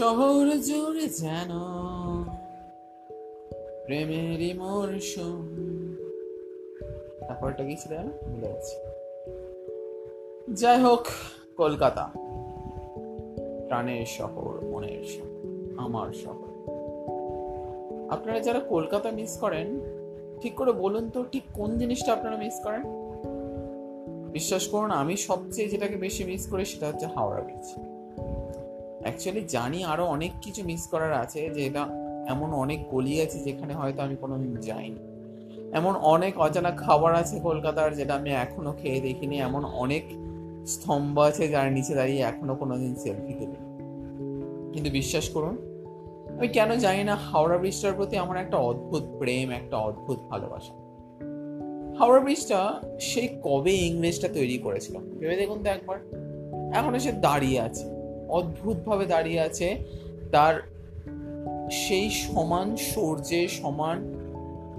শহর জুড়ে যেন প্রেমেরই মরশুম। তারপরটা কি ছিল? ভুলে গেছি। যাই হোক কলকাতা। প্রাণের শহর, মনের শহর, আমার শহর। আপনারা যারা কলকাতা মিস করেন, ঠিক করে বলুন তো, ঠিক কোন জিনিসটা আপনারা মিস করেন? বিশ্বাস করুন, আমি সবচেয়ে যেটাকে বেশি মিস করি সেটা হচ্ছে হাওড়া ব্রিজ অ্যাকচুয়ালি জানি আরও অনেক কিছু মিস করার আছে, যে এটা এমন অনেক গলি আছে যেখানে হয়তো আমি কোনোদিন যাইনি। এমন অনেক অজানা খাবার আছে কলকাতার যেটা আমি এখনও খেয়ে দেখিনি। এমন অনেক স্তম্ভ আছে যার নিচে দাঁড়িয়ে এখনও কোনোদিন সেলফি তুলি কিন্তু বিশ্বাস করুন, আমি কেন জানি না হাওড়া ব্রিজটার প্রতি আমার একটা অদ্ভুত প্রেম, একটা অদ্ভুত ভালোবাসা। হাওড়া ব্রিজটা সেই কবে ইংরেজটা তৈরি করেছিল? ভেবে দেখুন তো একবার। এখনও সে দাঁড়িয়ে আছে। অদ্ভুতভাবে দাঁড়িয়ে আছে। তার সেই সমান সৌর্যে, সমান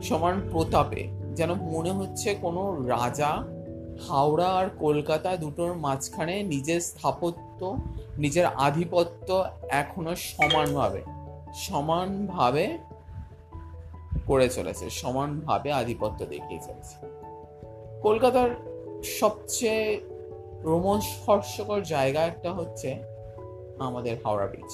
সমান প্রতাপে, যেন মনে হচ্ছে কোনো রাজা হাওড়া আর কলকাতা দুটোর মাঝখানে নিজের স্থাপত্য, নিজের আধিপত্য এখনও সমানভাবে সমানভাবে করে চলেছে, সমানভাবে আধিপত্য দেখিয়ে চলেছে। কলকাতার সবচেয়ে রোমস্পর্শকর জায়গা একটা হচ্ছে আমাদের হাওড়া ব্রিজ।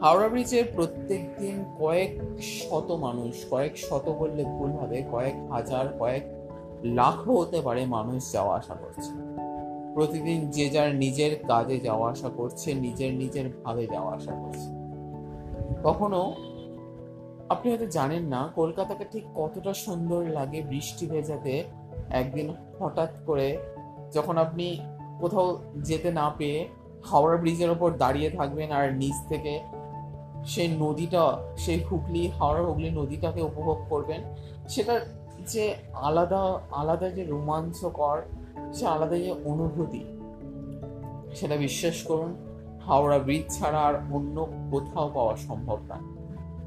হাওড়া ব্রিজে প্রত্যেক দিন কয়েক শত মানুষ, কয়েক শত বললে ভুল হবে, কয়েক হাজার, কয়েক লাখও হতে পারে মানুষ যাওয়া আসা করছে। প্রতিদিন যে যার নিজের কাজে যাওয়া আসা করছে, নিজের নিজের ভাবে যাওয়া আসা করছে। কখনো আপনি হয়তো জানেন না, কলকাতাকে ঠিক কতটা সুন্দর লাগে বৃষ্টি ভেজাতে একদিন হঠাৎ করে যখন আপনি কোথাও যেতে না পেয়ে হাওড়া ব্রিজের ওপর দাঁড়িয়ে থাকবেন আর নিচ থেকে সেই নদীটা, সেই হুগলি, হাওড়া হুগলি নদীটাকে উপভোগ করবেন। সেটার যে আলাদা আলাদা যে রোমাঞ্চকর, সে আলাদা যে অনুভূতি, সেটা বিশ্বাস করুন, হাওড়া ব্রিজ ছাড়া আর অন্য কোথাও পাওয়া সম্ভব না।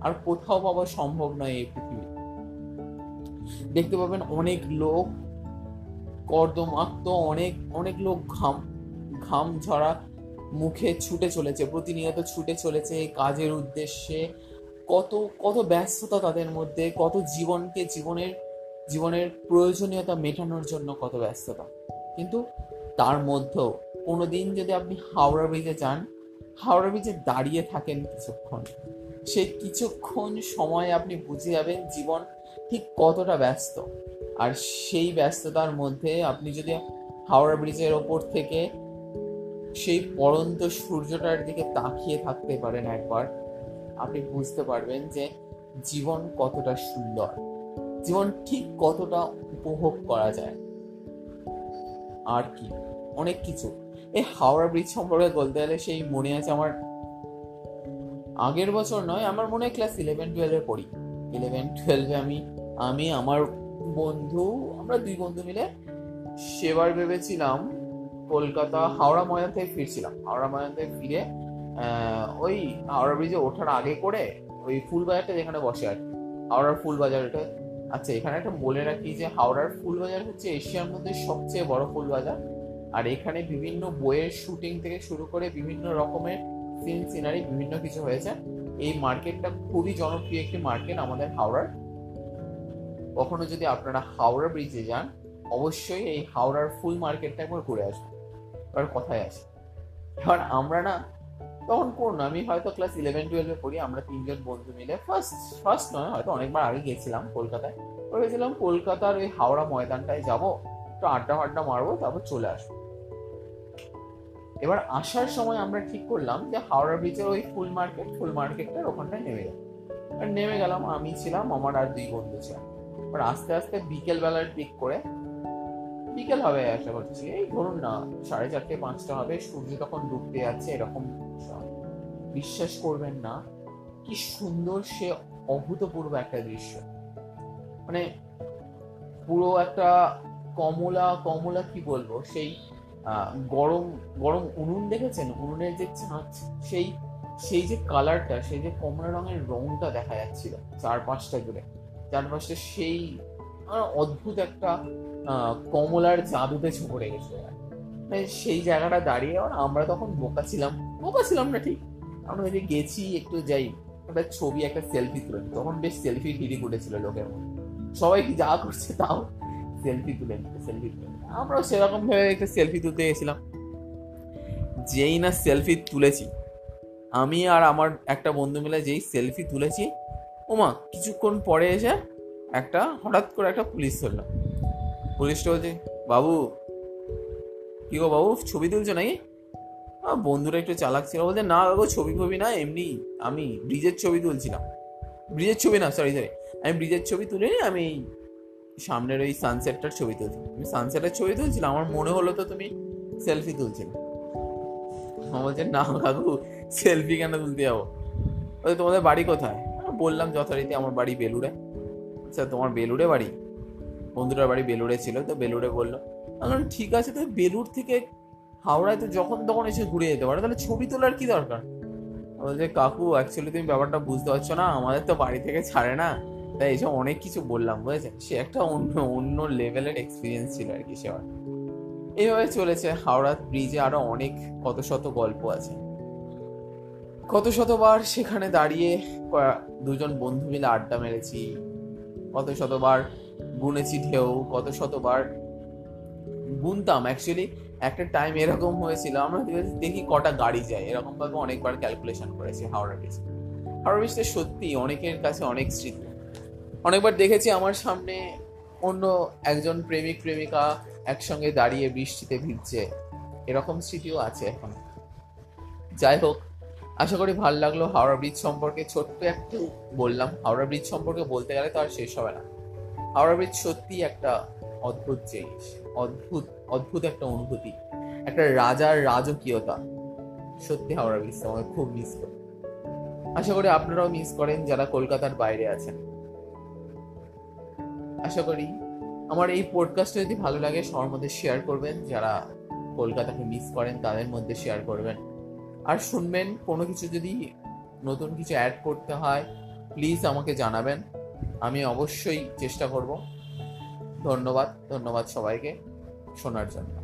আর কোথাও পাওয়া সম্ভব নয় এই পৃথিবী। দেখতে পাবেন অনেক লোক, কর্দমাক্ত অনেক অনেক লোক ঘাম ঘাম ঝরা মুখে ছুটে চলেছে, প্রতিনিয়ত ছুটে চলেছে কাজের উদ্দেশ্যে। কত কত ব্যস্ততা তাদের মধ্যে, কত জীবনকে জীবনের জীবনের প্রয়োজনীয়তা মেটানোর জন্য কত ব্যস্ততা। কিন্তু তার মধ্যেও কোনোদিন যদি আপনি হাওড়া ব্রিজে যান, হাওড়া ব্রিজে দাঁড়িয়ে থাকেন কিছুক্ষণ, সেই কিছুক্ষণ সময় আপনি বুঝে যাবেন জীবন ঠিক কতটা ব্যস্ত। আর সেই ব্যস্ততার মধ্যে আপনি যদি হাওড়া ব্রিজের ওপর থেকে সেই পরন্ত সূর্যটার দিকে তাকিয়ে থাকতে পারেন একবার। আপনি বুঝতে পারবেন যে জীবন কতটা সুন্দর। জীবন ঠিক কতটা উপভোগ করা যায়। আর কি, অনেক কিছু। এই হাওড়া ব্রিজ সম্পর্কে বলতে গেলে সেই মনে আছে আমার আগের বছর নয়, আমার মনে হয় ক্লাস ইলেভেন টুয়েলভে পড়ি। ইলেভেন টুয়েলভে আমি আমি, আমার বন্ধু, আমরা দুই বন্ধু মিলে সেবার ভেবেছিলাম কলকাতা হাওড়া ময়দান থেকে ফিরছিলাম। হাওড়া ময়দান থেকে ফিরে ওই হাওড়া ব্রিজে ওঠার আগে করে ওই ফুল বাজারটা যেখানে বসে আর হাওড়ার ফুল বাজার এটা আচ্ছা এখানে একটা বলে রাখি যে হাওড়ার ফুল বাজার হচ্ছে এশিয়ার মধ্যে সবচেয়ে বড় ফুল বাজার আর এখানে বিভিন্ন বইয়ের শুটিং থেকে শুরু করে বিভিন্ন রকমের সিন সিনারি বিভিন্ন কিছু হয়েছে। এই মার্কেটটা খুবই জনপ্রিয় একটি মার্কেট আমাদের হাওড়ার। কখনো যদি আপনারা হাওড়া ব্রিজে যান, অবশ্যই এই হাওড়ার ফুল মার্কেটটা একবার ঘুরে আসবেন। এবার কথায় আছে এবার আমরা না, তখন কোন আমি হয়তো ক্লাস ইলেভেন টুয়েলভে পড়ি, আমরা তিনজন বন্ধু মিলে ফার্স্ট ফার্স্ট নয়, হয়তো অনেকবার আগে গেছিলাম কলকাতায়। ভেবেছিলাম কলকাতার ওই হাওড়া ময়দানটায় যাব, একটু আড্ডা ফাড্ডা মারবো, তারপর চলে আসব। এবার আসার সময় আমরা ঠিক করলাম যে হাওড়া ব্রিজের ওই ফুল মার্কেট ফুল মার্কেটটার ওখানটায় নেমে গেলাম। আর নেমে গেলাম, আমি ছিলাম, আমার আর দুই বন্ধু ছিলাম। এবার আস্তে আস্তে বিকেল বেলার দিক করে বিকেল হবে আশা করছি। এই ধরুন না, সাড়ে চারটে, পাঁচটা হবে, সূর্য তখন ডুবতে যাচ্ছে এরকম বিশ্বাস করবেন না, কি সুন্দর সে অভূতপূর্ব একটা দৃশ্য। মানে পুরো একটা কমলা কমলা কি বলব, সেই গরম গরম উনুন দেখেছেন? উনুনের যে ছাঁচ, সেই সেই যে কালারটা, সেই যে কমলা রঙের রংটা দেখা যাচ্ছিল চারপাশটা জুড়ে। চারপাশটা সেই অদ্ভুত একটা কমলার জাদুতে ঝরে গেছিল মানে সেই জায়গাটা দাঁড়িয়ে আর আমরা তখন বোকা ছিলাম। বোকা ছিলাম না ঠিক। আমরা ওই গেছি, একটু যাই। একটা ছবি, একটা সেলফি তুলে তখন বেশ সেলফি হিড়ি উঠেছিল লোকের মধ্যে। সবাই কি যা করছে তাও সেলফি তুলে সেলফি তুলে আমরাও সেরকম ভাবে একটা সেলফি তুলতে গেছিলাম। যেই না সেলফি তুলেছি, আমি আর আমার একটা বন্ধু মিলে যেই সেলফি তুলেছি, ওমা, কিছুক্ষণ পরে এসে একটা হঠাৎ করে একটা পুলিশ ধরলো। পুলিশটা বলছে, বাবু, কি গো বাবু, ছবি তুলছো নাকি? বন্ধুরা একটু চালাক ছিল বলছে, না গো, ছবি ফবি না, এমনি আমি ব্রিজের ছবি তুলছিলাম। ব্রিজের ছবি না সরি সরি আমি ব্রিজের ছবি তুলিনি, আমি সামনের ওই সানসেটটার ছবি তুলছি আমি সানসেটের ছবি তুলছিলাম আমার মনে হলো তো তুমি সেলফি তুলছিলে। আমার বলছে, না কাকু সেলফি কেন তুলতে যাব? তোমাদের বাড়ি কোথায়? বললাম যথারীতি, আমার বাড়ি বেলুড়ে। আচ্ছা তোমার বেলুড়ে বাড়ি? বন্ধুটার বাড়ি বেলুড়ে ছিল, তো বেলুড়ে বলল, আমি ঠিক আছে, তো বেলুড় থেকে হাওড়ায় তো যখন তখন এসে ঘুরে যেতে পারো, তাহলে ছবি তোলার কি দরকার? বলছে কাকু অ্যাকচুয়ালি তুমি ব্যাপারটা বুঝতে পারছ না, আমাদের তো বাড়ি থেকে ছাড়ে না। তাই এসব অনেক কিছু বললাম, বুঝেছেন? সে একটা অন্য অন্য লেভেলের এক্সপিরিয়েন্স ছিল আর কি সেবার। এইভাবে চলেছে, হাওড়া ব্রিজে আরও অনেক কত শত গল্প আছে। কত শতবার সেখানে দাঁড়িয়ে দুজন বন্ধু মিলে আড্ডা মেরেছি, কত শতবার গুনেছি ঢেউ কত শতবার গুনতাম। অ্যাকচুয়ালি একটা টাইম এরকম হয়েছিল, আমরা দেখি- কটা গাড়ি যায়। এরকম ভাবে অনেকবার ক্যালকুলেশন করেছি হাওড়া ব্রিজ হাওড়া ব্রিজটা সত্যি অনেকের কাছে অনেক স্মৃতি। অনেকবার দেখেছি আমার সামনে অন্য একজন প্রেমিক, প্রেমিকা একসঙ্গে দাঁড়িয়ে বৃষ্টিতে ভিজছে। এরকম স্মৃতিও আছে এখন। যাই হোক, আশা করি ভালো লাগল হাওড়া ব্রিজ সম্পর্কে। ছোট্ট একটু বললাম, হাওড়া ব্রিজ সম্পর্কে বলতে গেলে তো আর শেষ হবে না। হাওড়া ব্রিজ সত্যি একটা অদ্ভুত জিনিস। অদ্ভুত অদ্ভুত একটা অনুভূতি। একটা রাজার রাজকীয়তা। সত্যি হাওড়া ব্রিজটা আমাকে খুব মিস করি আশা করি আপনারাও মিস করেন যারা কলকাতার বাইরে আছেন। আশা করি আমার এই পডকাস্টটা যদি ভালো লাগে সবার মধ্যে শেয়ার করবেন। যারা কলকাতাকে মিস করেন, তাদের মধ্যে শেয়ার করবেন। আর শুনবেন, কোনো কিছু যদি নতুন কিছু অ্যাড করতে হয় প্লিজ আমাকে জানাবেন। আমি অবশ্যই চেষ্টা করব। ধন্যবাদ ধন্যবাদ সবাইকে শোনার জন্য।